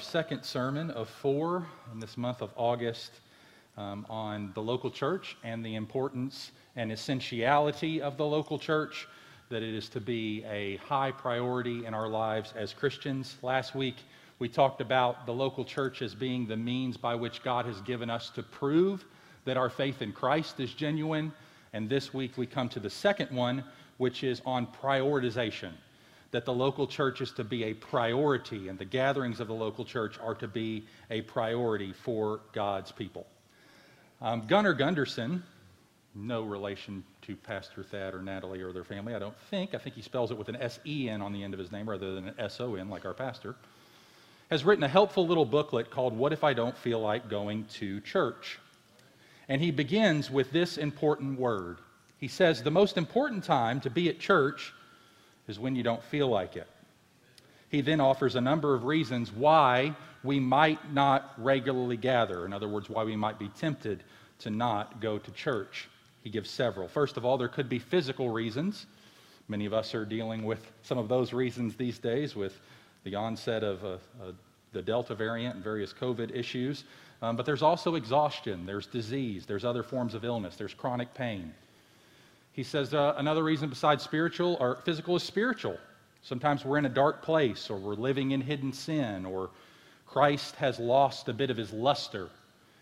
second sermon of four in this month of August um, on the local church and the importance and essentiality of the local church, that it is to be a high priority in our lives as Christians. Last week, we talked about the local church as being the means by which God has given us to prove that our faith in Christ is genuine. And this week, we come to the second one, which is on prioritization that the local church is to be a priority and the gatherings of the local church are to be a priority for God's people. Um, Gunner Gundersen, no relation to Pastor Thad or Natalie or their family, I don't think. I think he spells it with an S E N on the end of his name rather than an S O N like our pastor, has written a helpful little booklet called What If I Don't Feel Like Going to Church? And he begins with this important word. He says, The most important time to be at church is when you don't feel like it. He then offers a number of reasons why we might not regularly gather. In other words, why we might be tempted to not go to church. He gives several. First of all, there could be physical reasons. Many of us are dealing with some of those reasons these days with the onset of uh, uh, the Delta variant and various COVID issues. Um, but there's also exhaustion, there's disease, there's other forms of illness, there's chronic pain. He says uh, another reason besides spiritual or physical is spiritual. Sometimes we're in a dark place or we're living in hidden sin or Christ has lost a bit of his luster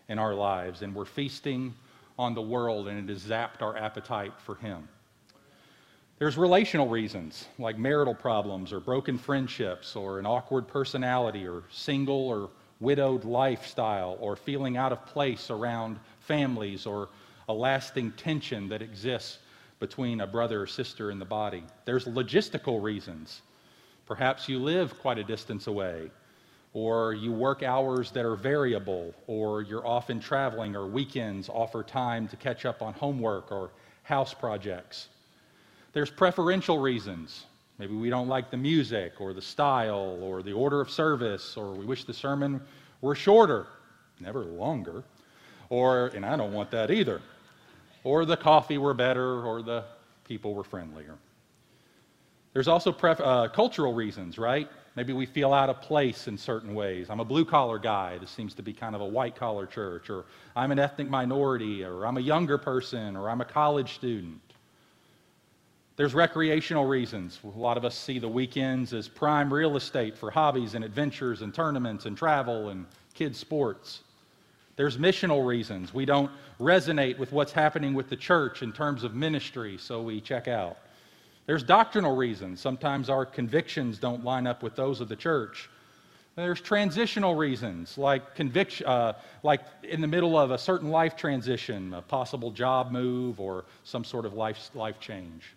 in our lives and we're feasting on the world and it has zapped our appetite for him. There's relational reasons like marital problems or broken friendships or an awkward personality or single or widowed lifestyle or feeling out of place around families or a lasting tension that exists between a brother or sister in the body. There's logistical reasons. Perhaps you live quite a distance away, or you work hours that are variable, or you're often traveling, or weekends offer time to catch up on homework or house projects. There's preferential reasons. Maybe we don't like the music, or the style, or the order of service, or we wish the sermon were shorter, never longer. Or, and I don't want that either or the coffee were better, or the people were friendlier. There's also pref- uh, cultural reasons, right? Maybe we feel out of place in certain ways. I'm a blue collar guy. This seems to be kind of a white collar church. Or I'm an ethnic minority. Or I'm a younger person. Or I'm a college student. There's recreational reasons. A lot of us see the weekends as prime real estate for hobbies and adventures and tournaments and travel and kids' sports. There's missional reasons. We don't resonate with what's happening with the church in terms of ministry, so we check out. There's doctrinal reasons. Sometimes our convictions don't line up with those of the church. There's transitional reasons, like conviction, uh, like in the middle of a certain life transition, a possible job move, or some sort of life, life change.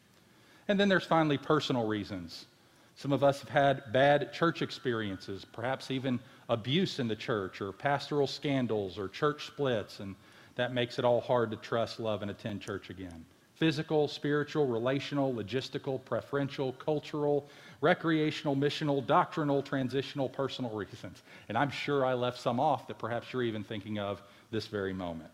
And then there's finally personal reasons. Some of us have had bad church experiences, perhaps even abuse in the church or pastoral scandals or church splits, and that makes it all hard to trust, love, and attend church again. Physical, spiritual, relational, logistical, preferential, cultural, recreational, missional, doctrinal, transitional, personal reasons. And I'm sure I left some off that perhaps you're even thinking of this very moment.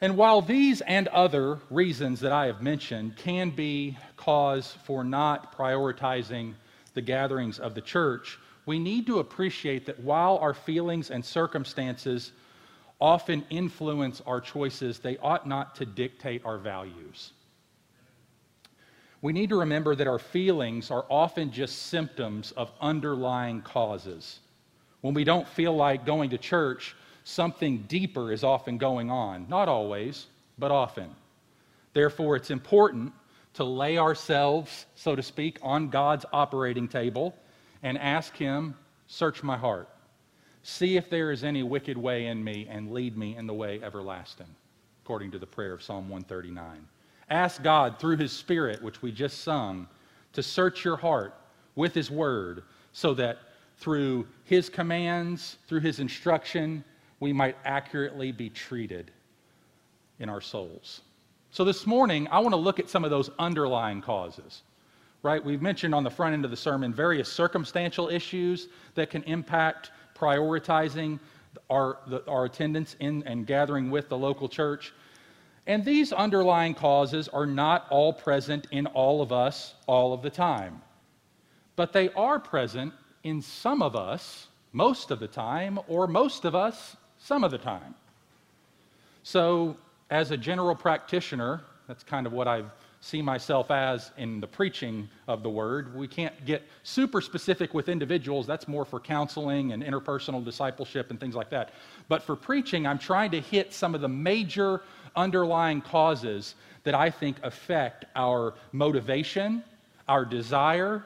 And while these and other reasons that I have mentioned can be cause for not prioritizing the gatherings of the church, we need to appreciate that while our feelings and circumstances often influence our choices, they ought not to dictate our values. We need to remember that our feelings are often just symptoms of underlying causes. When we don't feel like going to church, something deeper is often going on. Not always, but often. Therefore, it's important to lay ourselves, so to speak, on God's operating table and ask Him, Search my heart. See if there is any wicked way in me and lead me in the way everlasting, according to the prayer of Psalm 139. Ask God through His Spirit, which we just sung, to search your heart with His Word so that through His commands, through His instruction, we might accurately be treated in our souls. So this morning, I want to look at some of those underlying causes right? We've mentioned on the front end of the sermon various circumstantial issues that can impact prioritizing our, the, our attendance in and gathering with the local church. And these underlying causes are not all present in all of us all of the time. But they are present in some of us most of the time, or most of us some of the time. So, as a general practitioner, that's kind of what I see myself as in the preaching of the word. We can't get super specific with individuals. That's more for counseling and interpersonal discipleship and things like that. But for preaching, I'm trying to hit some of the major underlying causes that I think affect our motivation, our desire,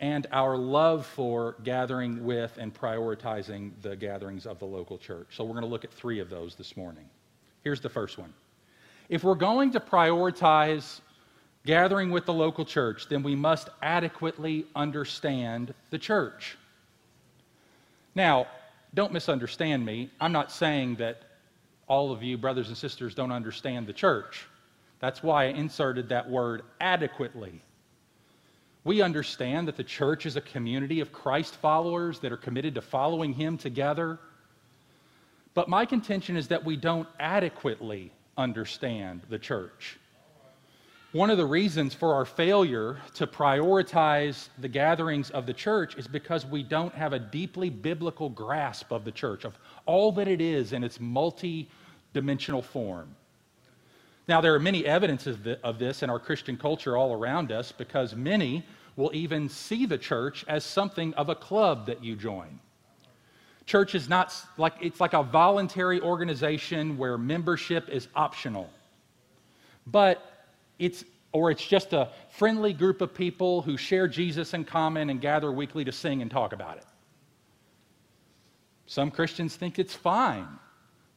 and our love for gathering with and prioritizing the gatherings of the local church. So we're going to look at three of those this morning. Here's the first one. If we're going to prioritize gathering with the local church, then we must adequately understand the church. Now, don't misunderstand me. I'm not saying that all of you, brothers and sisters, don't understand the church. That's why I inserted that word adequately. We understand that the church is a community of Christ followers that are committed to following Him together. But my contention is that we don't adequately understand the church. One of the reasons for our failure to prioritize the gatherings of the church is because we don't have a deeply biblical grasp of the church, of all that it is in its multi dimensional form. Now, there are many evidences of this in our Christian culture all around us because many will even see the church as something of a club that you join. Church is not like it's like a voluntary organization where membership is optional. But it's or it's just a friendly group of people who share Jesus in common and gather weekly to sing and talk about it. Some Christians think it's fine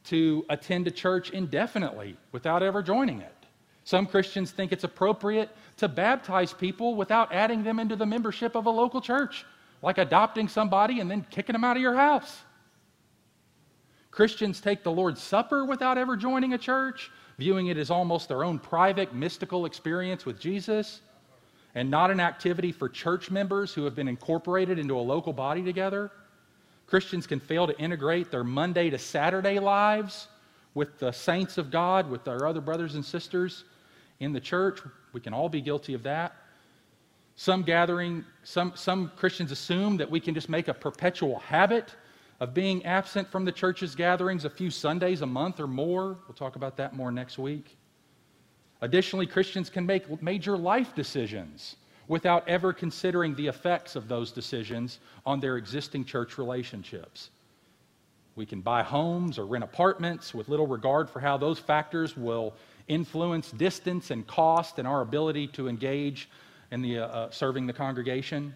to attend a church indefinitely without ever joining it. Some Christians think it's appropriate to baptize people without adding them into the membership of a local church, like adopting somebody and then kicking them out of your house. Christians take the Lord's Supper without ever joining a church viewing it as almost their own private mystical experience with Jesus and not an activity for church members who have been incorporated into a local body together. Christians can fail to integrate their Monday to Saturday lives with the saints of God, with our other brothers and sisters in the church. We can all be guilty of that. Some gathering, some, some Christians assume that we can just make a perpetual habit of being absent from the church's gatherings a few Sundays a month or more. We'll talk about that more next week. Additionally, Christians can make major life decisions without ever considering the effects of those decisions on their existing church relationships. We can buy homes or rent apartments with little regard for how those factors will influence distance and cost and our ability to engage in the, uh, uh serving the congregation.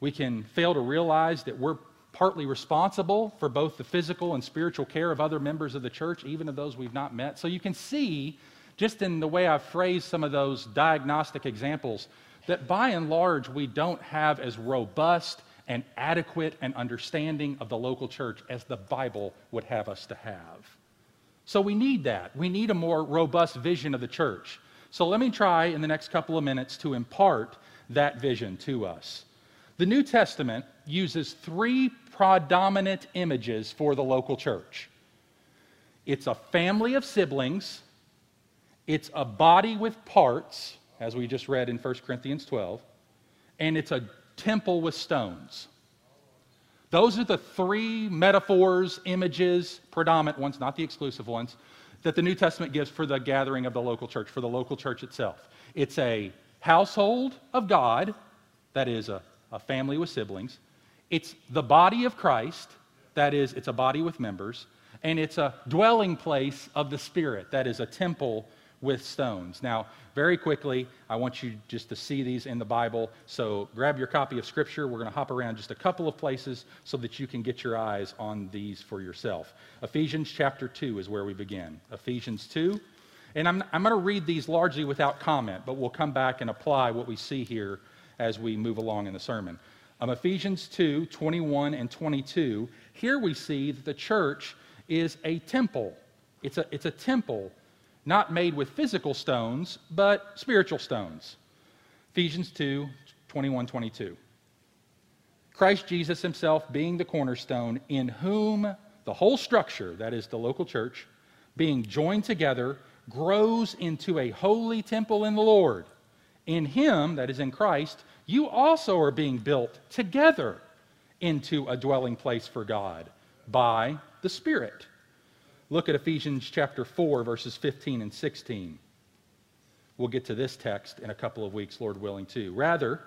We can fail to realize that we're partly responsible for both the physical and spiritual care of other members of the church, even of those we've not met. So you can see, just in the way I've phrased some of those diagnostic examples, that by and large, we don't have as robust and adequate an understanding of the local church as the Bible would have us to have. So we need that. We need a more robust vision of the church. So let me try in the next couple of minutes to impart that vision to us. The New Testament uses three predominant images for the local church it's a family of siblings, it's a body with parts, as we just read in 1 Corinthians 12, and it's a temple with stones. Those are the three metaphors, images, predominant ones, not the exclusive ones, that the New Testament gives for the gathering of the local church, for the local church itself. It's a household of God, that is, a, a family with siblings. It's the body of Christ, that is, it's a body with members, and it's a dwelling place of the Spirit, that is, a temple with stones. Now, very quickly, I want you just to see these in the Bible. So grab your copy of Scripture. We're going to hop around just a couple of places so that you can get your eyes on these for yourself. Ephesians chapter 2 is where we begin. Ephesians 2. And I'm, I'm going to read these largely without comment, but we'll come back and apply what we see here as we move along in the sermon. Um, Ephesians 2 21 and 22, here we see that the church is a temple. It's a, it's a temple, not made with physical stones, but spiritual stones. Ephesians 2 21 22. Christ Jesus himself being the cornerstone, in whom the whole structure, that is the local church, being joined together, grows into a holy temple in the Lord. In him, that is in Christ, you also are being built together into a dwelling place for God by the Spirit. Look at Ephesians chapter 4, verses 15 and 16. We'll get to this text in a couple of weeks, Lord willing, too. Rather,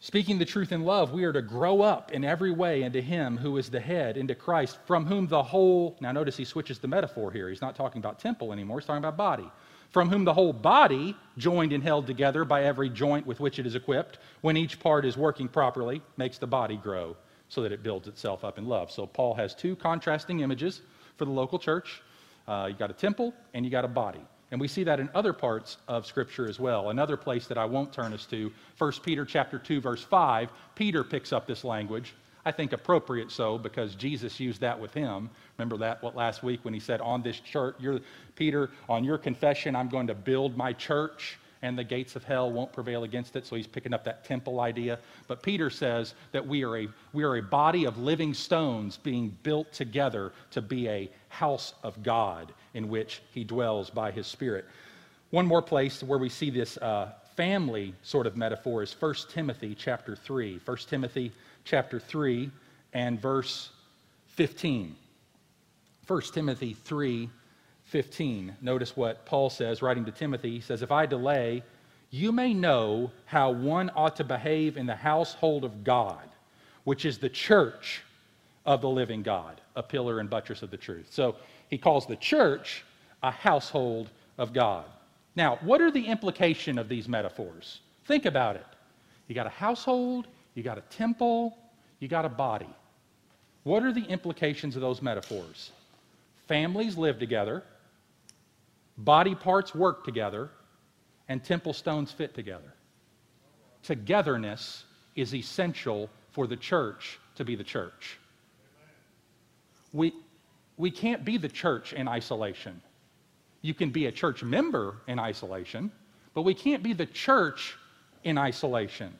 speaking the truth in love, we are to grow up in every way into Him who is the head, into Christ, from whom the whole. Now, notice he switches the metaphor here. He's not talking about temple anymore, he's talking about body. From whom the whole body, joined and held together by every joint with which it is equipped, when each part is working properly, makes the body grow so that it builds itself up in love. So, Paul has two contrasting images for the local church. Uh, you got a temple and you got a body. And we see that in other parts of Scripture as well. Another place that I won't turn us to, 1 Peter chapter 2, verse 5, Peter picks up this language. I think appropriate so because Jesus used that with him. Remember that what last week when he said, On this church, Peter, on your confession, I'm going to build my church and the gates of hell won't prevail against it. So he's picking up that temple idea. But Peter says that we are a, we are a body of living stones being built together to be a house of God in which he dwells by his Spirit. One more place where we see this uh, family sort of metaphor is 1 Timothy chapter 3. 1 Timothy chapter 3 and verse 15. 1 Timothy 3 15. Notice what Paul says, writing to Timothy. He says, If I delay, you may know how one ought to behave in the household of God, which is the church of the living God, a pillar and buttress of the truth. So he calls the church a household of God. Now, what are the implication of these metaphors? Think about it. You got a household, you got a temple, you got a body. What are the implications of those metaphors? Families live together, Body parts work together, and temple stones fit together. Togetherness is essential for the church to be the church. We, we can't be the church in isolation. You can be a church member in isolation, but we can't be the church in isolation.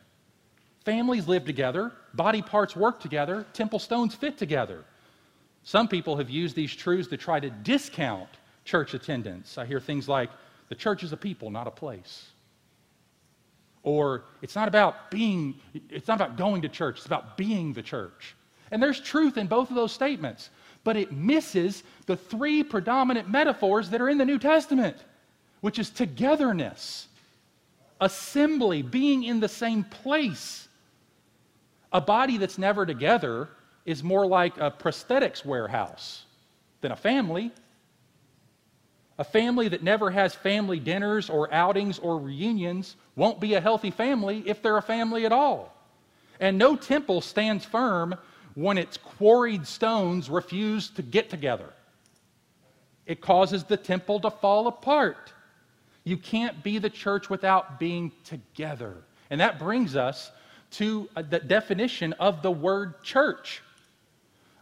Families live together, body parts work together, temple stones fit together. Some people have used these truths to try to discount church attendance. I hear things like, the church is a people, not a place. Or it's not about being, it's not about going to church, it's about being the church. And there's truth in both of those statements, but it misses the three predominant metaphors that are in the New Testament, which is togetherness, assembly, being in the same place. A body that's never together is more like a prosthetics warehouse than a family. A family that never has family dinners or outings or reunions won't be a healthy family if they're a family at all. And no temple stands firm when its quarried stones refuse to get together. It causes the temple to fall apart. You can't be the church without being together. And that brings us to the definition of the word church.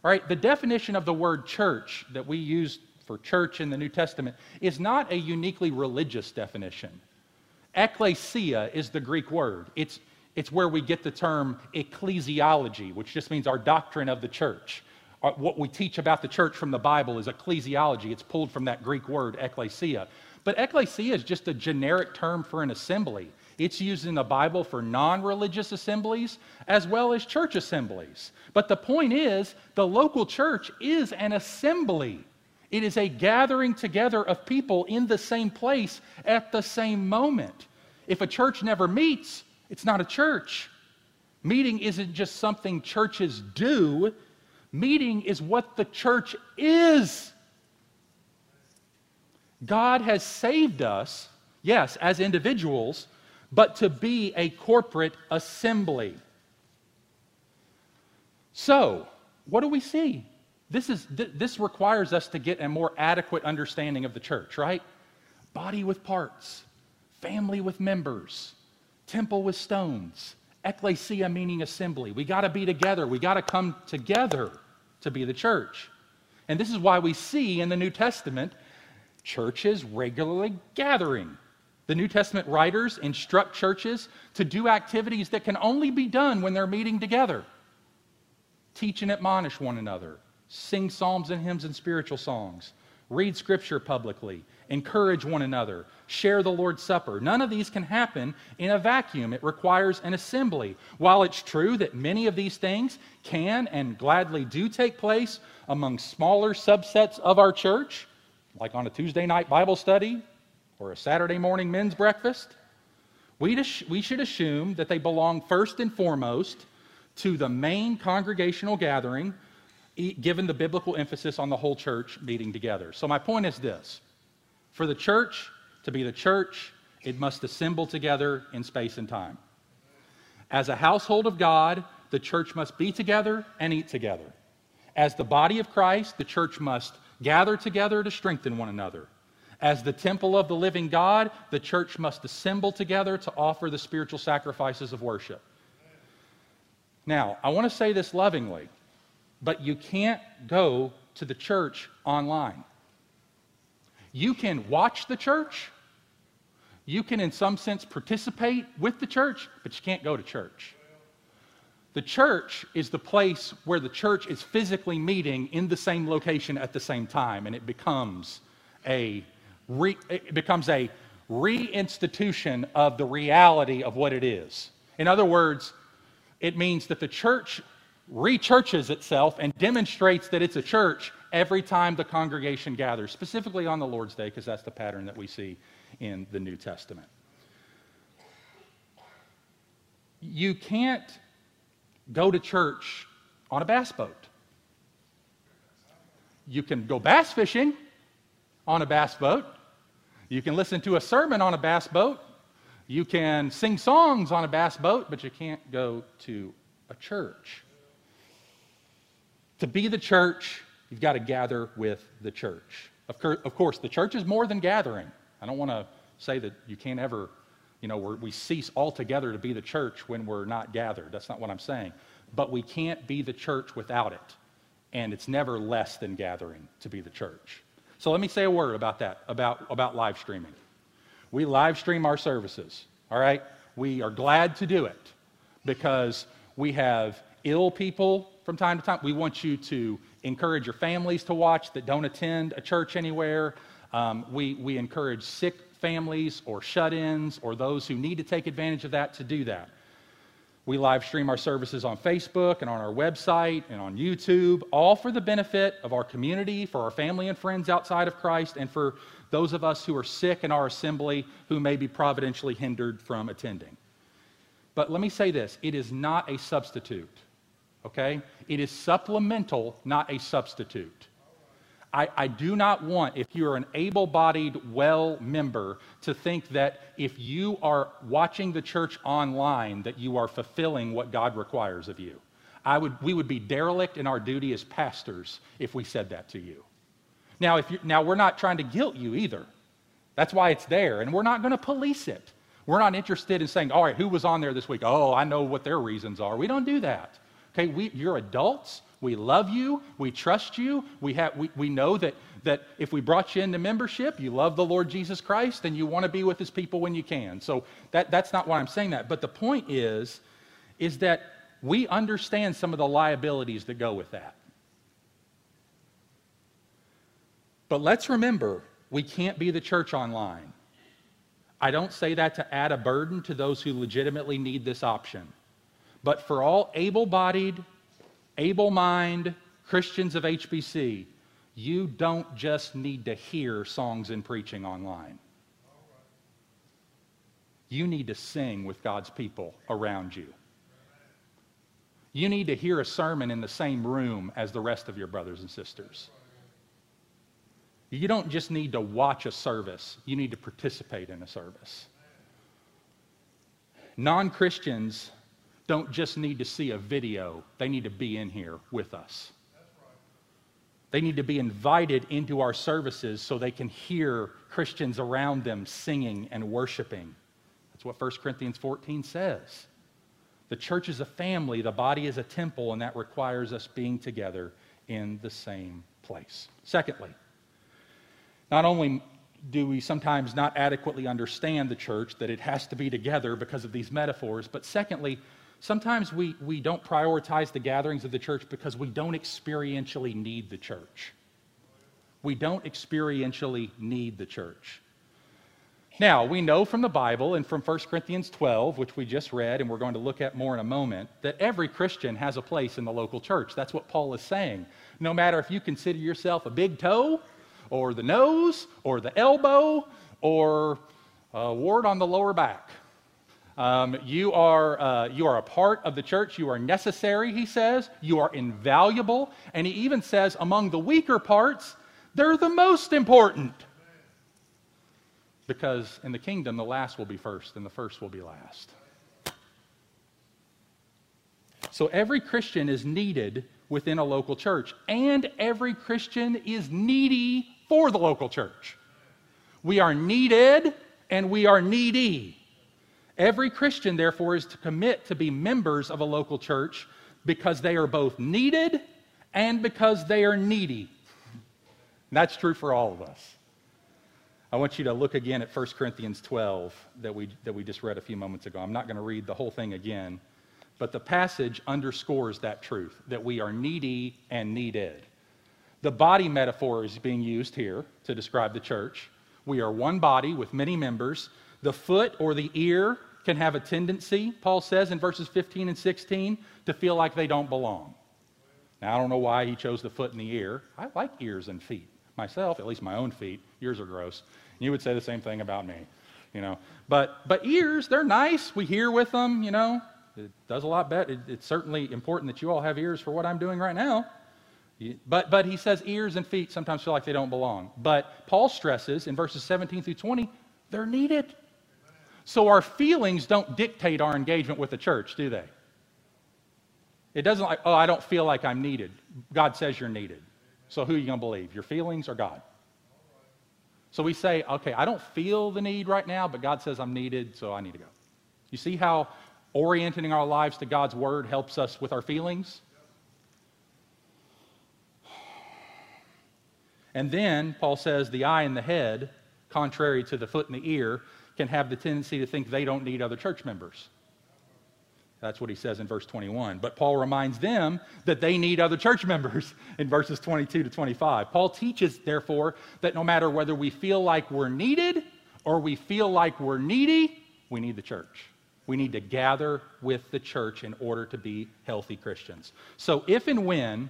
All right, the definition of the word church that we use for church in the New Testament is not a uniquely religious definition. Ecclesia is the Greek word. It's, it's where we get the term ecclesiology, which just means our doctrine of the church. Uh, what we teach about the church from the Bible is ecclesiology. It's pulled from that Greek word, ecclesia. But ecclesia is just a generic term for an assembly. It's used in the Bible for non religious assemblies as well as church assemblies. But the point is, the local church is an assembly. It is a gathering together of people in the same place at the same moment. If a church never meets, it's not a church. Meeting isn't just something churches do, meeting is what the church is. God has saved us, yes, as individuals, but to be a corporate assembly. So, what do we see? This, is, this requires us to get a more adequate understanding of the church, right? Body with parts, family with members, temple with stones, ecclesia meaning assembly. We got to be together. We got to come together to be the church. And this is why we see in the New Testament churches regularly gathering. The New Testament writers instruct churches to do activities that can only be done when they're meeting together. Teach and admonish one another, sing psalms and hymns and spiritual songs, read scripture publicly, encourage one another, share the Lord's Supper. None of these can happen in a vacuum. It requires an assembly. While it's true that many of these things can and gladly do take place among smaller subsets of our church, like on a Tuesday night Bible study or a Saturday morning men's breakfast, we, we should assume that they belong first and foremost to the main congregational gathering, given the biblical emphasis on the whole church meeting together. So, my point is this for the church to be the church, it must assemble together in space and time. As a household of God, the church must be together and eat together. As the body of Christ, the church must gather together to strengthen one another. As the temple of the living God, the church must assemble together to offer the spiritual sacrifices of worship. Now, I want to say this lovingly, but you can't go to the church online. You can watch the church, you can, in some sense, participate with the church, but you can't go to church. The church is the place where the church is physically meeting in the same location at the same time, and it becomes a re, it becomes a reinstitution of the reality of what it is. In other words, it means that the church rechurches itself and demonstrates that it's a church every time the congregation gathers, specifically on the Lord's Day, because that's the pattern that we see in the New Testament. You can't go to church on a bass boat. You can go bass fishing on a bass boat. You can listen to a sermon on a bass boat. You can sing songs on a bass boat, but you can't go to a church. To be the church, you've got to gather with the church. Of course, the church is more than gathering. I don't want to say that you can't ever, you know, we cease altogether to be the church when we're not gathered. That's not what I'm saying. But we can't be the church without it. And it's never less than gathering to be the church. So let me say a word about that, about, about live streaming. We live stream our services, all right? We are glad to do it because we have ill people from time to time. We want you to encourage your families to watch that don't attend a church anywhere. Um, we, we encourage sick families or shut ins or those who need to take advantage of that to do that. We live stream our services on Facebook and on our website and on YouTube, all for the benefit of our community, for our family and friends outside of Christ, and for those of us who are sick in our assembly who may be providentially hindered from attending. But let me say this it is not a substitute, okay? It is supplemental, not a substitute. I, I do not want, if you're an able bodied, well member, to think that if you are watching the church online, that you are fulfilling what God requires of you. I would, we would be derelict in our duty as pastors if we said that to you. Now, if you, now we're not trying to guilt you either. That's why it's there, and we're not going to police it. We're not interested in saying, all right, who was on there this week? Oh, I know what their reasons are. We don't do that. Okay, we, you're adults. We love you. We trust you. We, have, we, we know that, that if we brought you into membership, you love the Lord Jesus Christ and you want to be with his people when you can. So that, that's not why I'm saying that. But the point is, is that we understand some of the liabilities that go with that. But let's remember, we can't be the church online. I don't say that to add a burden to those who legitimately need this option. But for all able bodied, able minded Christians of HBC, you don't just need to hear songs and preaching online. You need to sing with God's people around you. You need to hear a sermon in the same room as the rest of your brothers and sisters. You don't just need to watch a service, you need to participate in a service. Non Christians don't just need to see a video, they need to be in here with us. They need to be invited into our services so they can hear Christians around them singing and worshiping. That's what 1 Corinthians 14 says. The church is a family, the body is a temple, and that requires us being together in the same place. Secondly, not only do we sometimes not adequately understand the church, that it has to be together because of these metaphors, but secondly, Sometimes we, we don't prioritize the gatherings of the church because we don't experientially need the church. We don't experientially need the church. Now, we know from the Bible and from 1 Corinthians 12, which we just read and we're going to look at more in a moment, that every Christian has a place in the local church. That's what Paul is saying. No matter if you consider yourself a big toe, or the nose, or the elbow, or a wart on the lower back. Um, you, are, uh, you are a part of the church. You are necessary, he says. You are invaluable. And he even says, among the weaker parts, they're the most important. Because in the kingdom, the last will be first and the first will be last. So every Christian is needed within a local church, and every Christian is needy for the local church. We are needed and we are needy. Every Christian, therefore, is to commit to be members of a local church because they are both needed and because they are needy. that's true for all of us. I want you to look again at 1 Corinthians 12 that we, that we just read a few moments ago. I'm not going to read the whole thing again, but the passage underscores that truth that we are needy and needed. The body metaphor is being used here to describe the church. We are one body with many members. The foot or the ear can have a tendency, Paul says in verses 15 and 16, to feel like they don't belong. Now, I don't know why he chose the foot and the ear. I like ears and feet myself, at least my own feet. Ears are gross. You would say the same thing about me, you know. But but ears, they're nice. We hear with them, you know. It does a lot better. It, it's certainly important that you all have ears for what I'm doing right now. But, but he says ears and feet sometimes feel like they don't belong. But Paul stresses in verses 17 through 20, they're needed. So our feelings don't dictate our engagement with the church, do they? It doesn't like, oh, I don't feel like I'm needed. God says you're needed. So who are you going to believe, your feelings or God? So we say, okay, I don't feel the need right now, but God says I'm needed, so I need to go. You see how orienting our lives to God's word helps us with our feelings? And then Paul says the eye and the head, contrary to the foot and the ear, can have the tendency to think they don't need other church members. That's what he says in verse 21. But Paul reminds them that they need other church members in verses 22 to 25. Paul teaches, therefore, that no matter whether we feel like we're needed or we feel like we're needy, we need the church. We need to gather with the church in order to be healthy Christians. So if and when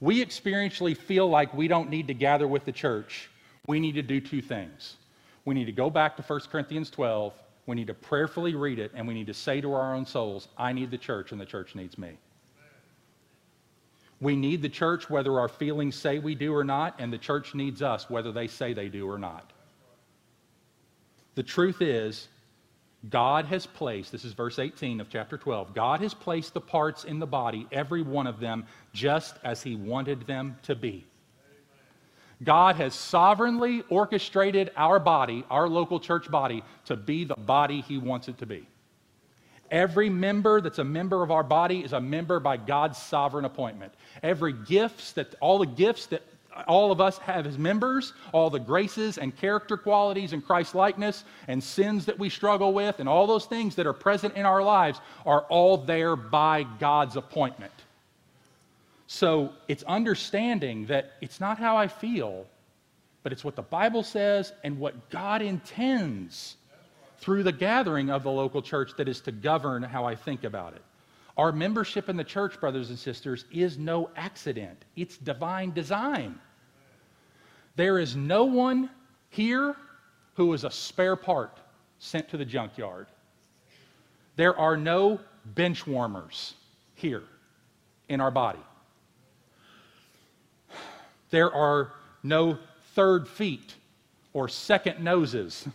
we experientially feel like we don't need to gather with the church, we need to do two things. We need to go back to 1 Corinthians 12, we need to prayerfully read it, and we need to say to our own souls, I need the church, and the church needs me. We need the church whether our feelings say we do or not, and the church needs us whether they say they do or not. The truth is, God has placed, this is verse 18 of chapter 12, God has placed the parts in the body, every one of them, just as He wanted them to be. God has sovereignly orchestrated our body, our local church body, to be the body He wants it to be. Every member that's a member of our body is a member by God's sovereign appointment. Every gifts that all the gifts that all of us have as members, all the graces and character qualities and Christ likeness and sins that we struggle with, and all those things that are present in our lives are all there by God's appointment. So it's understanding that it's not how I feel, but it's what the Bible says and what God intends through the gathering of the local church that is to govern how I think about it. Our membership in the church, brothers and sisters, is no accident, it's divine design. There is no one here who is a spare part sent to the junkyard. There are no bench warmers here in our body. There are no third feet or second noses.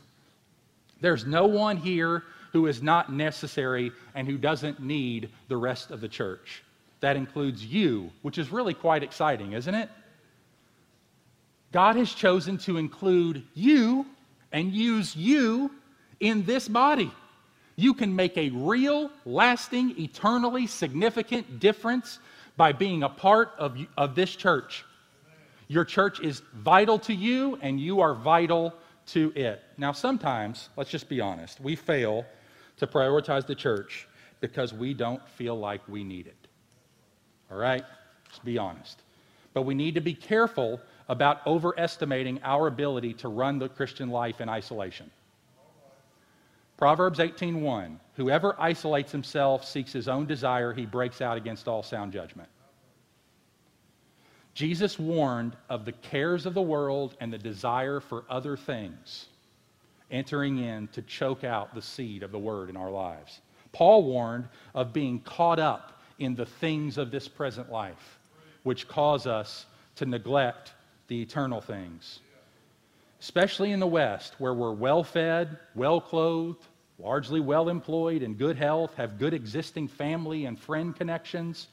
There's no one here who is not necessary and who doesn't need the rest of the church. That includes you, which is really quite exciting, isn't it? God has chosen to include you and use you in this body. You can make a real, lasting, eternally significant difference by being a part of, of this church. Your church is vital to you, and you are vital to it. Now, sometimes, let's just be honest, we fail to prioritize the church because we don't feel like we need it. All right? Let's be honest. but we need to be careful about overestimating our ability to run the Christian life in isolation. Proverbs 18:1 Whoever isolates himself seeks his own desire he breaks out against all sound judgment. Jesus warned of the cares of the world and the desire for other things entering in to choke out the seed of the word in our lives. Paul warned of being caught up in the things of this present life, which cause us to neglect the eternal things. Especially in the West, where we're well fed, well clothed, largely well employed, in good health, have good existing family and friend connections.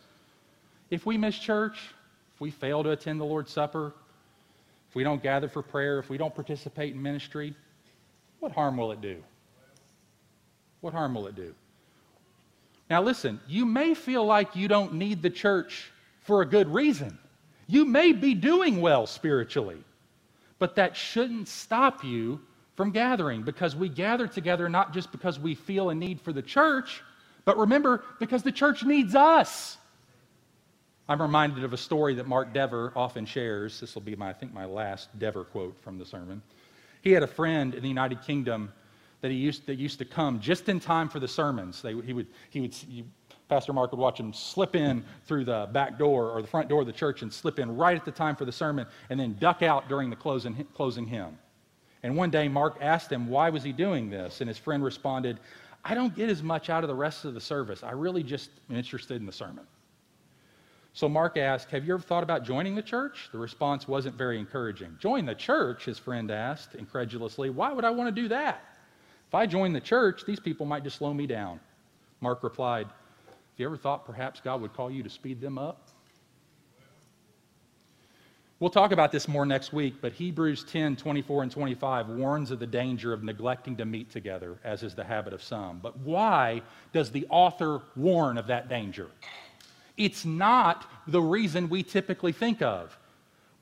If we miss church, we fail to attend the Lord's Supper, if we don't gather for prayer, if we don't participate in ministry, what harm will it do? What harm will it do? Now, listen, you may feel like you don't need the church for a good reason. You may be doing well spiritually, but that shouldn't stop you from gathering because we gather together not just because we feel a need for the church, but remember, because the church needs us. I'm reminded of a story that Mark Dever often shares. This will be, my, I think, my last Dever quote from the sermon. He had a friend in the United Kingdom that he used, that used to come just in time for the sermons. They, he would, he would, he, Pastor Mark would watch him slip in through the back door or the front door of the church and slip in right at the time for the sermon and then duck out during the closing, closing hymn. And one day, Mark asked him, why was he doing this? And his friend responded, I don't get as much out of the rest of the service. I really just am interested in the sermon. So Mark asked, Have you ever thought about joining the church? The response wasn't very encouraging. Join the church, his friend asked incredulously. Why would I want to do that? If I join the church, these people might just slow me down. Mark replied, have you ever thought perhaps God would call you to speed them up? We'll talk about this more next week, but Hebrews 10 24 and 25 warns of the danger of neglecting to meet together, as is the habit of some. But why does the author warn of that danger? It's not the reason we typically think of.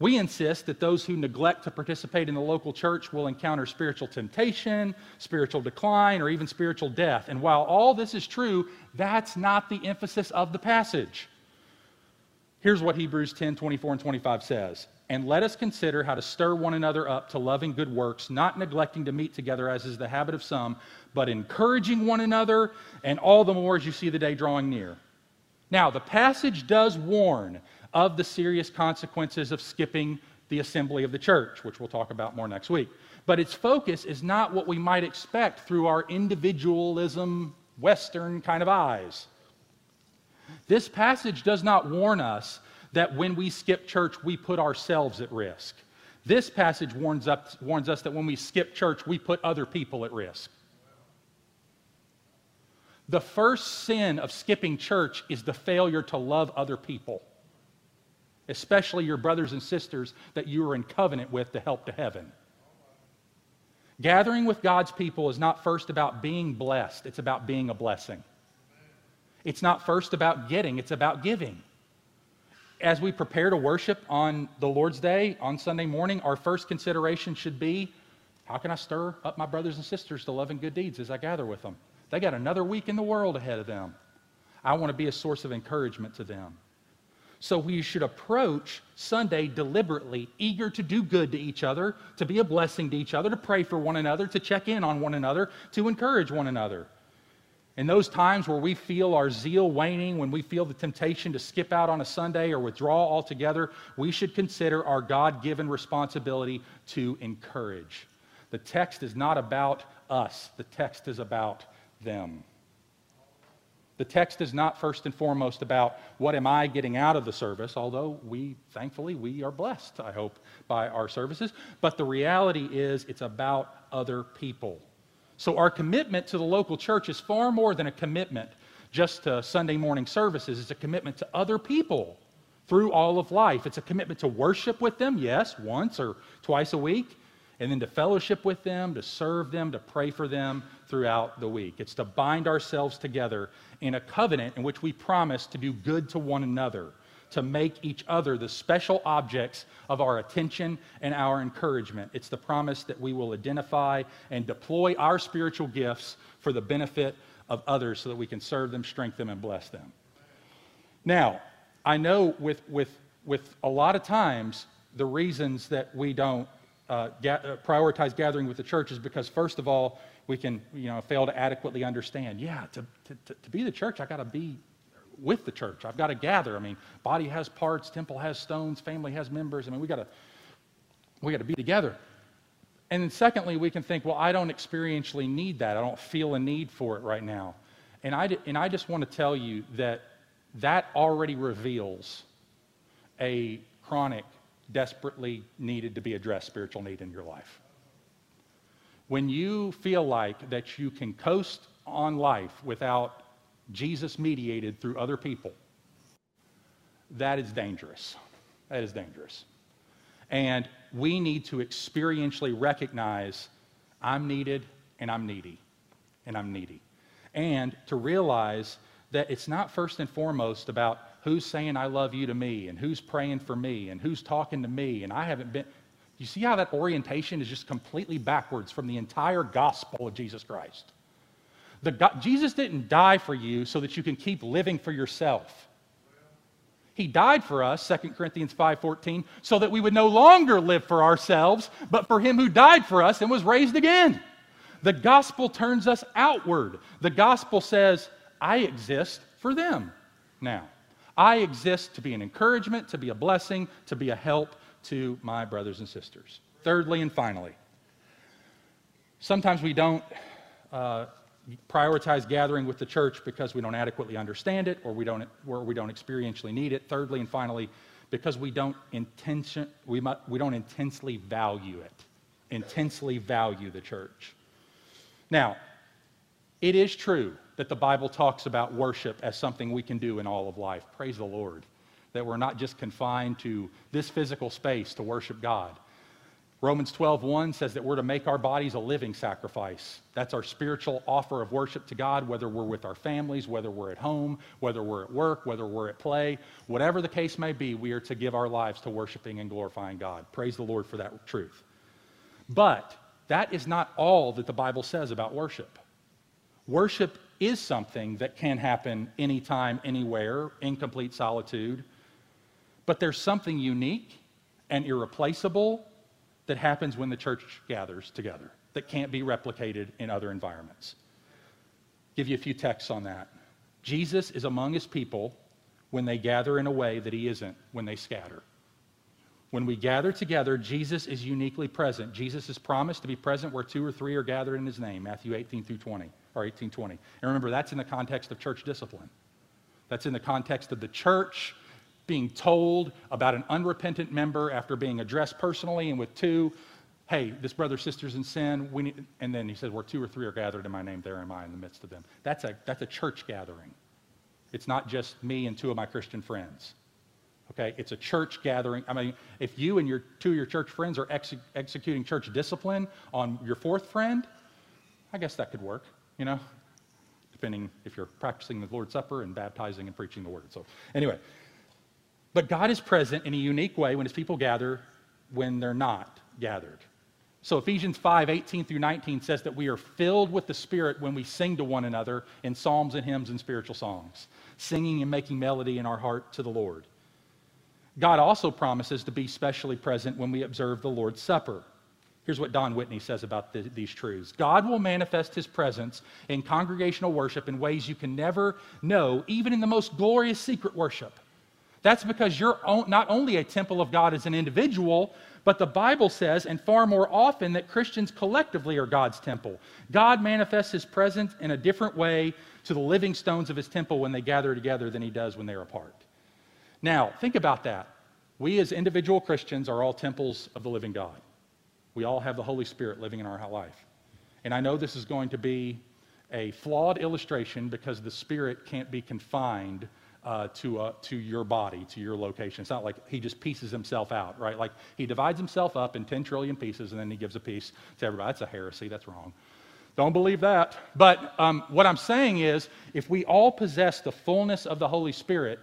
We insist that those who neglect to participate in the local church will encounter spiritual temptation, spiritual decline, or even spiritual death. And while all this is true, that's not the emphasis of the passage. Here's what Hebrews 10 24 and 25 says. And let us consider how to stir one another up to loving good works, not neglecting to meet together, as is the habit of some, but encouraging one another, and all the more as you see the day drawing near. Now, the passage does warn of the serious consequences of skipping the assembly of the church, which we'll talk about more next week. But its focus is not what we might expect through our individualism, Western kind of eyes. This passage does not warn us that when we skip church, we put ourselves at risk. This passage warns, up, warns us that when we skip church, we put other people at risk. The first sin of skipping church is the failure to love other people especially your brothers and sisters that you are in covenant with to help to heaven. Gathering with God's people is not first about being blessed, it's about being a blessing. It's not first about getting, it's about giving. As we prepare to worship on the Lord's Day, on Sunday morning, our first consideration should be how can I stir up my brothers and sisters to love and good deeds as I gather with them? They got another week in the world ahead of them. I want to be a source of encouragement to them. So we should approach Sunday deliberately, eager to do good to each other, to be a blessing to each other, to pray for one another, to check in on one another, to encourage one another. In those times where we feel our zeal waning, when we feel the temptation to skip out on a Sunday or withdraw altogether, we should consider our God given responsibility to encourage. The text is not about us, the text is about them. The text is not first and foremost about what am I getting out of the service, although we, thankfully, we are blessed, I hope, by our services. But the reality is it's about other people. So our commitment to the local church is far more than a commitment just to Sunday morning services. It's a commitment to other people through all of life. It's a commitment to worship with them, yes, once or twice a week and then to fellowship with them, to serve them, to pray for them throughout the week. It's to bind ourselves together in a covenant in which we promise to do good to one another, to make each other the special objects of our attention and our encouragement. It's the promise that we will identify and deploy our spiritual gifts for the benefit of others so that we can serve them, strengthen them, and bless them. Now, I know with, with with a lot of times, the reasons that we don't uh, ga- uh, prioritize gathering with the church is because, first of all, we can you know, fail to adequately understand. Yeah, to, to, to be the church, I got to be with the church. I've got to gather. I mean, body has parts, temple has stones, family has members. I mean, we got to we got to be together. And then secondly, we can think, well, I don't experientially need that. I don't feel a need for it right now. And I, and I just want to tell you that that already reveals a chronic, desperately needed to be addressed spiritual need in your life. When you feel like that you can coast on life without Jesus mediated through other people, that is dangerous. That is dangerous. And we need to experientially recognize I'm needed and I'm needy and I'm needy. And to realize that it's not first and foremost about who's saying I love you to me and who's praying for me and who's talking to me and I haven't been. You see how that orientation is just completely backwards from the entire gospel of Jesus Christ. The God, Jesus didn't die for you so that you can keep living for yourself. He died for us, 2 Corinthians 5:14, so that we would no longer live for ourselves, but for him who died for us and was raised again. The gospel turns us outward. The gospel says, I exist for them now. I exist to be an encouragement, to be a blessing, to be a help to my brothers and sisters. Thirdly and finally, sometimes we don't uh, prioritize gathering with the church because we don't adequately understand it or we don't, or we don't experientially need it. Thirdly and finally, because we don't, intention, we, might, we don't intensely value it, intensely value the church. Now, it is true that the Bible talks about worship as something we can do in all of life. Praise the Lord. That we're not just confined to this physical space to worship God. Romans 12:1 says that we're to make our bodies a living sacrifice. That's our spiritual offer of worship to God, whether we're with our families, whether we're at home, whether we're at work, whether we're at play, whatever the case may be, we are to give our lives to worshiping and glorifying God. Praise the Lord for that truth. But that is not all that the Bible says about worship. Worship is something that can happen anytime, anywhere, in complete solitude. But there's something unique and irreplaceable that happens when the church gathers together that can't be replicated in other environments. Give you a few texts on that. Jesus is among his people when they gather in a way that he isn't when they scatter. When we gather together, Jesus is uniquely present. Jesus is promised to be present where two or three are gathered in his name, Matthew 18 through 20, or 1820. And remember, that's in the context of church discipline. That's in the context of the church being told about an unrepentant member after being addressed personally and with two, hey, this brother, sisters in sin, we need, and then he says, where two or three are gathered in my name, there am I in the midst of them. That's a, that's a church gathering. It's not just me and two of my Christian friends. Okay, it's a church gathering. I mean, if you and your two of your church friends are ex- executing church discipline on your fourth friend, I guess that could work, you know, depending if you're practicing the Lord's Supper and baptizing and preaching the word. So, anyway, but God is present in a unique way when his people gather when they're not gathered. So Ephesians 5, 18 through 19 says that we are filled with the Spirit when we sing to one another in psalms and hymns and spiritual songs, singing and making melody in our heart to the Lord. God also promises to be specially present when we observe the Lord's Supper. Here's what Don Whitney says about the, these truths God will manifest his presence in congregational worship in ways you can never know, even in the most glorious secret worship. That's because you're not only a temple of God as an individual, but the Bible says, and far more often, that Christians collectively are God's temple. God manifests his presence in a different way to the living stones of his temple when they gather together than he does when they're apart. Now, think about that. We as individual Christians are all temples of the living God. We all have the Holy Spirit living in our life. And I know this is going to be a flawed illustration because the Spirit can't be confined uh, to, uh, to your body, to your location. It's not like he just pieces himself out, right? Like he divides himself up in 10 trillion pieces and then he gives a piece to everybody. That's a heresy. That's wrong. Don't believe that. But um, what I'm saying is, if we all possess the fullness of the Holy Spirit,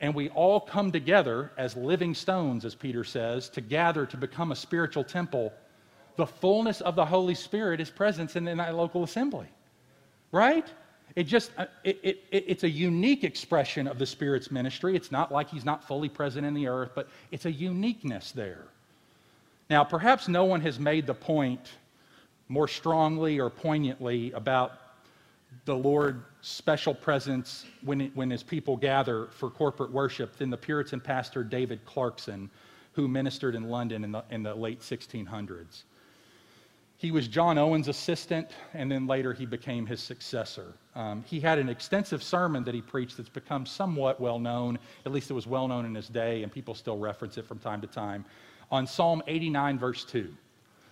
and we all come together as living stones, as Peter says, to gather to become a spiritual temple, the fullness of the Holy Spirit is present in that local assembly. Right? It just, uh, it, it, it's a unique expression of the Spirit's ministry. It's not like he's not fully present in the earth, but it's a uniqueness there. Now, perhaps no one has made the point more strongly or poignantly about the Lord's special presence when, when his people gather for corporate worship than the Puritan pastor David Clarkson, who ministered in London in the, in the late 1600s. He was John Owen's assistant, and then later he became his successor. Um, he had an extensive sermon that he preached that's become somewhat well known, at least it was well known in his day, and people still reference it from time to time, on Psalm 89, verse 2.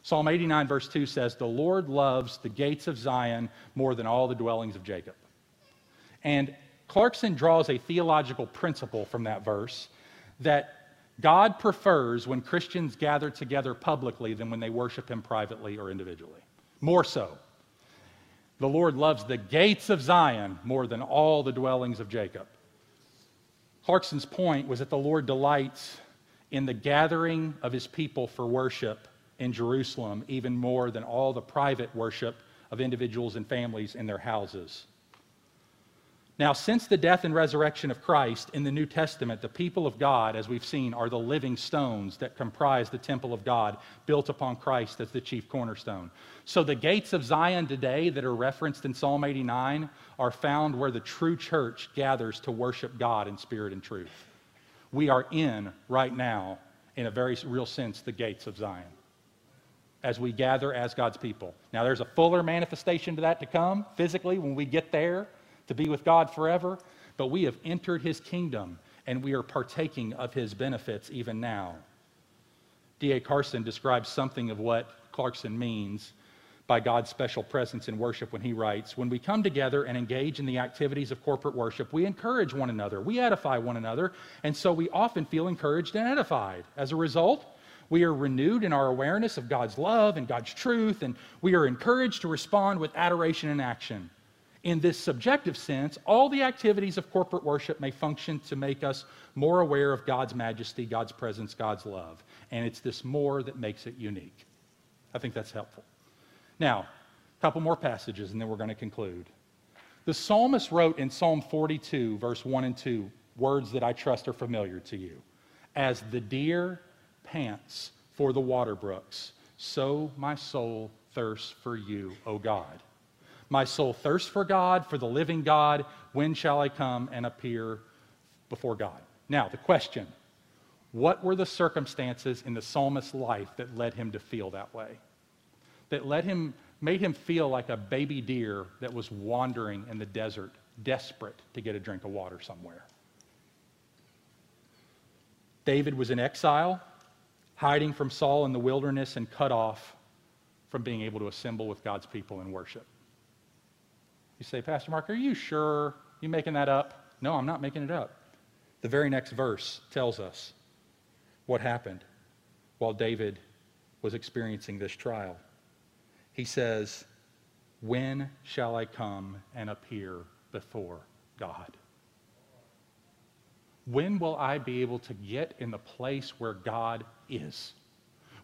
Psalm 89, verse 2 says, The Lord loves the gates of Zion more than all the dwellings of Jacob. And Clarkson draws a theological principle from that verse that God prefers when Christians gather together publicly than when they worship Him privately or individually. More so. The Lord loves the gates of Zion more than all the dwellings of Jacob. Clarkson's point was that the Lord delights in the gathering of His people for worship in Jerusalem even more than all the private worship of individuals and families in their houses. Now, since the death and resurrection of Christ in the New Testament, the people of God, as we've seen, are the living stones that comprise the temple of God, built upon Christ as the chief cornerstone. So, the gates of Zion today that are referenced in Psalm 89 are found where the true church gathers to worship God in spirit and truth. We are in, right now, in a very real sense, the gates of Zion as we gather as God's people. Now, there's a fuller manifestation to that to come physically when we get there to be with God forever, but we have entered his kingdom and we are partaking of his benefits even now. D.A. Carson describes something of what Clarkson means by God's special presence in worship when he writes When we come together and engage in the activities of corporate worship, we encourage one another, we edify one another, and so we often feel encouraged and edified. As a result, we are renewed in our awareness of God's love and God's truth, and we are encouraged to respond with adoration and action in this subjective sense, all the activities of corporate worship may function to make us more aware of God's majesty, God's presence, God's love. And it's this more that makes it unique. I think that's helpful. Now, a couple more passages, and then we're going to conclude. The psalmist wrote in Psalm 42, verse 1 and 2, words that I trust are familiar to you. As the deer pants for the water brooks, so my soul thirsts for you, O God. My soul thirsts for God, for the living God. When shall I come and appear before God? Now, the question what were the circumstances in the psalmist's life that led him to feel that way? That led him, made him feel like a baby deer that was wandering in the desert, desperate to get a drink of water somewhere. David was in exile, hiding from Saul in the wilderness, and cut off from being able to assemble with God's people in worship. You say, Pastor Mark, are you sure you making that up? No, I'm not making it up. The very next verse tells us what happened while David was experiencing this trial. He says, When shall I come and appear before God? When will I be able to get in the place where God is?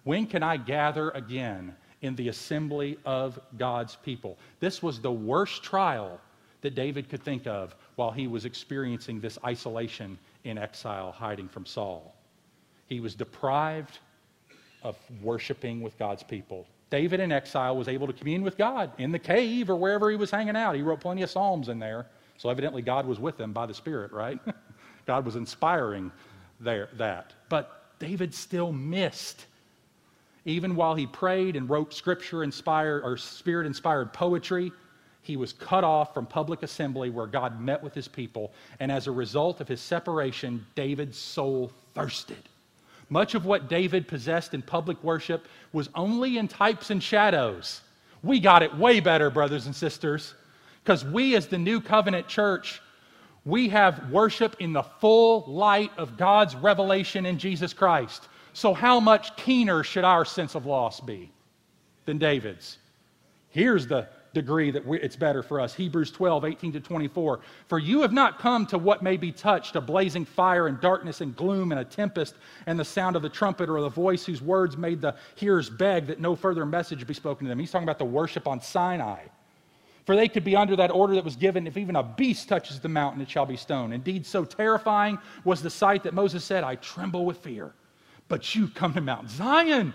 When can I gather again in the assembly of God's people. This was the worst trial that David could think of while he was experiencing this isolation in exile, hiding from Saul. He was deprived of worshiping with God's people. David in exile was able to commune with God in the cave or wherever he was hanging out. He wrote plenty of Psalms in there. So evidently God was with him by the Spirit, right? God was inspiring there, that. But David still missed even while he prayed and wrote scripture inspired or spirit inspired poetry, he was cut off from public assembly where God met with his people. And as a result of his separation, David's soul thirsted. Much of what David possessed in public worship was only in types and shadows. We got it way better, brothers and sisters, because we, as the new covenant church, we have worship in the full light of God's revelation in Jesus Christ. So, how much keener should our sense of loss be than David's? Here's the degree that it's better for us Hebrews 12, 18 to 24. For you have not come to what may be touched a blazing fire and darkness and gloom and a tempest and the sound of the trumpet or the voice whose words made the hearers beg that no further message be spoken to them. He's talking about the worship on Sinai. For they could be under that order that was given if even a beast touches the mountain, it shall be stoned. Indeed, so terrifying was the sight that Moses said, I tremble with fear. But you come to Mount Zion,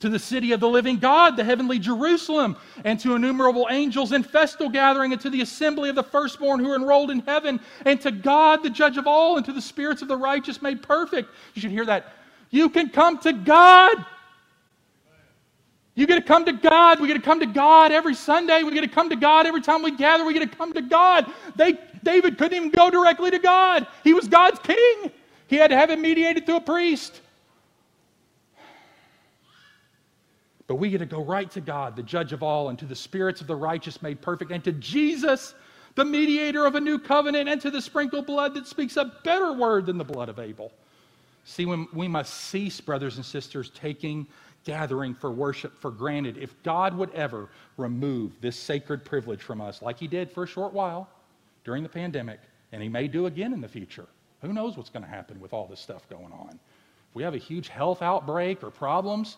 to the city of the living God, the heavenly Jerusalem, and to innumerable angels in festal gathering, and to the assembly of the firstborn who are enrolled in heaven, and to God, the judge of all, and to the spirits of the righteous made perfect. You should hear that. You can come to God. You get to come to God. We get to come to God every Sunday. We get to come to God every time we gather. We get to come to God. They, David couldn't even go directly to God. He was God's king. He had to have it mediated through a priest. But we get to go right to God, the judge of all, and to the spirits of the righteous made perfect, and to Jesus, the mediator of a new covenant, and to the sprinkled blood that speaks a better word than the blood of Abel. See, we must cease, brothers and sisters, taking gathering for worship for granted. If God would ever remove this sacred privilege from us, like He did for a short while during the pandemic, and He may do again in the future, who knows what's going to happen with all this stuff going on? If we have a huge health outbreak or problems,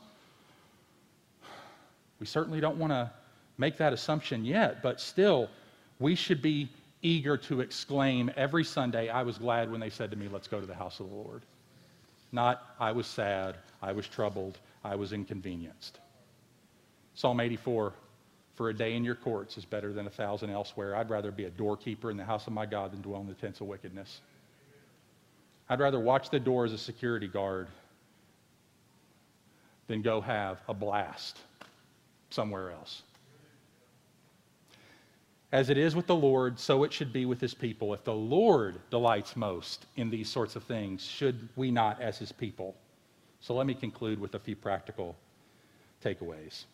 we certainly don't want to make that assumption yet, but still, we should be eager to exclaim every Sunday, I was glad when they said to me, Let's go to the house of the Lord. Not, I was sad, I was troubled, I was inconvenienced. Psalm 84 For a day in your courts is better than a thousand elsewhere. I'd rather be a doorkeeper in the house of my God than dwell in the tents of wickedness. I'd rather watch the door as a security guard than go have a blast somewhere else. As it is with the Lord, so it should be with his people. If the Lord delights most in these sorts of things, should we not as his people? So let me conclude with a few practical takeaways.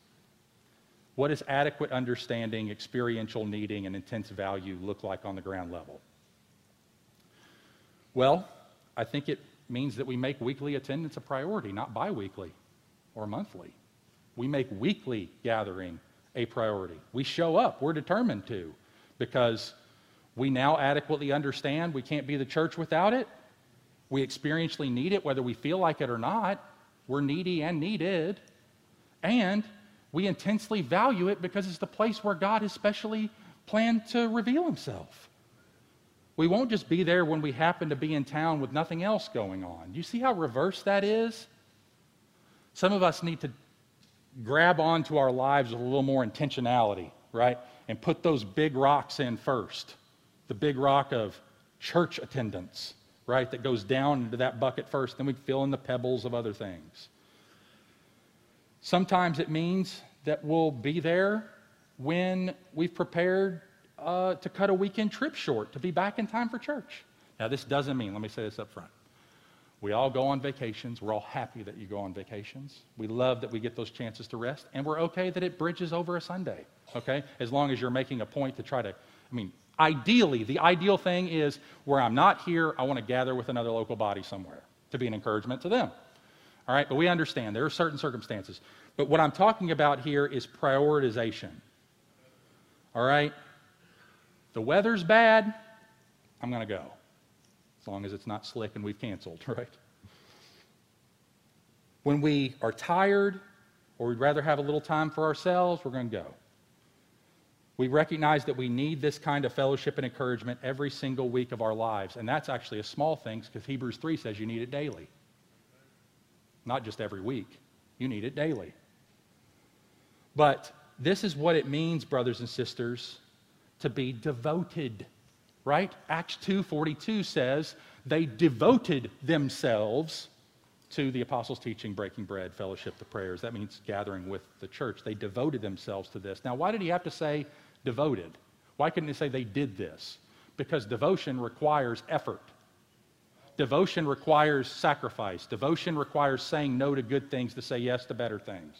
What does adequate understanding, experiential needing, and intense value look like on the ground level? Well, I think it means that we make weekly attendance a priority, not biweekly or monthly. We make weekly gathering a priority. We show up, we're determined to, because we now adequately understand we can't be the church without it. We experientially need it, whether we feel like it or not. We're needy and needed. And we intensely value it because it's the place where God has specially planned to reveal himself. We won't just be there when we happen to be in town with nothing else going on. You see how reverse that is? Some of us need to grab onto our lives with a little more intentionality, right? And put those big rocks in first. The big rock of church attendance, right? That goes down into that bucket first, then we fill in the pebbles of other things. Sometimes it means that we'll be there when we've prepared uh, to cut a weekend trip short to be back in time for church. Now, this doesn't mean, let me say this up front. We all go on vacations. We're all happy that you go on vacations. We love that we get those chances to rest, and we're okay that it bridges over a Sunday, okay? As long as you're making a point to try to, I mean, ideally, the ideal thing is where I'm not here, I want to gather with another local body somewhere to be an encouragement to them. All right, but we understand there are certain circumstances. But what I'm talking about here is prioritization. All right? The weather's bad, I'm going to go as long as it's not slick and we've canceled, right? When we are tired or we'd rather have a little time for ourselves, we're going to go. We recognize that we need this kind of fellowship and encouragement every single week of our lives. And that's actually a small thing because Hebrews 3 says you need it daily. Not just every week, you need it daily. But this is what it means, brothers and sisters, to be devoted right? Acts 2:42 says they devoted themselves to the apostles' teaching, breaking bread, fellowship, the prayers. That means gathering with the church. They devoted themselves to this. Now, why did he have to say devoted? Why couldn't he say they did this? Because devotion requires effort. Devotion requires sacrifice. Devotion requires saying no to good things to say yes to better things.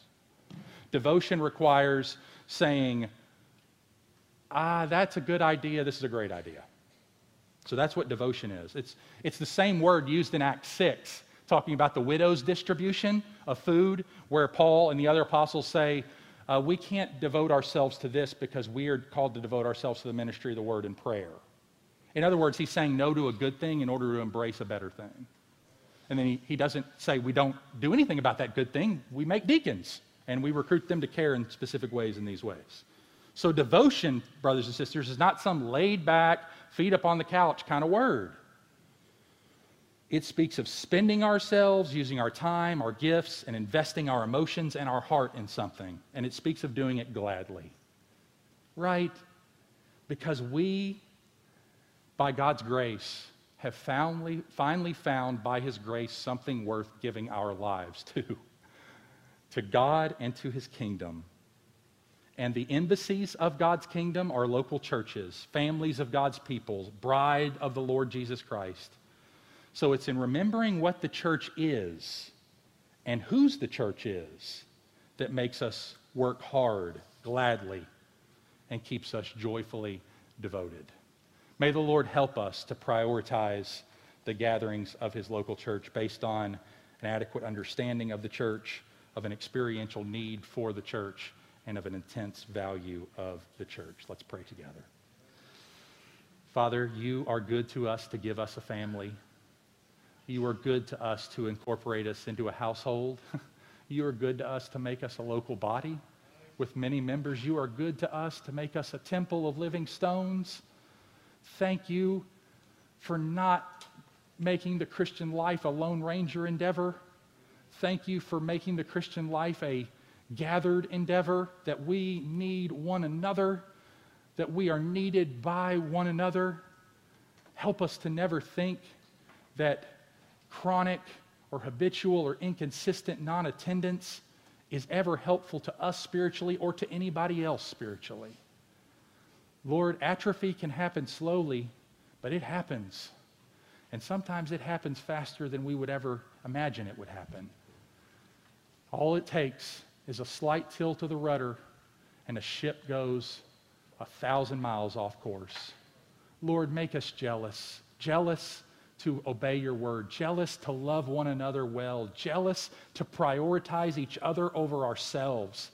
Devotion requires saying, ah, that's a good idea, this is a great idea. So that's what devotion is. It's, it's the same word used in Acts 6, talking about the widow's distribution of food, where Paul and the other apostles say, uh, We can't devote ourselves to this because we are called to devote ourselves to the ministry of the word and prayer. In other words, he's saying no to a good thing in order to embrace a better thing. And then he, he doesn't say we don't do anything about that good thing. We make deacons and we recruit them to care in specific ways in these ways. So, devotion, brothers and sisters, is not some laid back, feet up on the couch kind of word. It speaks of spending ourselves, using our time, our gifts, and investing our emotions and our heart in something. And it speaks of doing it gladly. Right? Because we, by God's grace, have finally, finally found by His grace something worth giving our lives to to God and to His kingdom. And the embassies of God's kingdom are local churches, families of God's people, bride of the Lord Jesus Christ. So it's in remembering what the church is and whose the church is that makes us work hard, gladly, and keeps us joyfully devoted. May the Lord help us to prioritize the gatherings of his local church based on an adequate understanding of the church, of an experiential need for the church, and of an intense value of the church. Let's pray together. Father, you are good to us to give us a family. You are good to us to incorporate us into a household. you are good to us to make us a local body with many members. You are good to us to make us a temple of living stones. Thank you for not making the Christian life a Lone Ranger endeavor. Thank you for making the Christian life a gathered endeavor, that we need one another, that we are needed by one another. Help us to never think that chronic or habitual or inconsistent non attendance is ever helpful to us spiritually or to anybody else spiritually. Lord, atrophy can happen slowly, but it happens. And sometimes it happens faster than we would ever imagine it would happen. All it takes is a slight tilt of the rudder, and a ship goes a thousand miles off course. Lord, make us jealous. Jealous to obey your word, jealous to love one another well, jealous to prioritize each other over ourselves,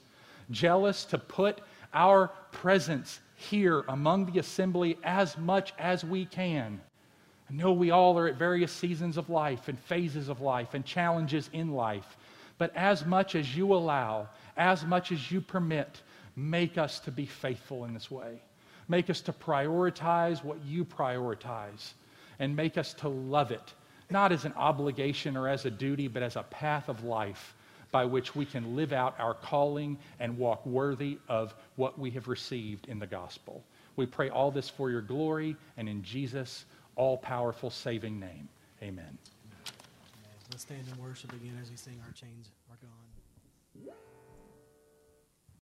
jealous to put our presence here among the assembly as much as we can. I know we all are at various seasons of life and phases of life and challenges in life, but as much as you allow, as much as you permit, make us to be faithful in this way. Make us to prioritize what you prioritize and make us to love it, not as an obligation or as a duty, but as a path of life by which we can live out our calling and walk worthy of what we have received in the gospel. We pray all this for your glory and in Jesus' all powerful saving name. Amen. Stand and worship again as we sing Our Chains.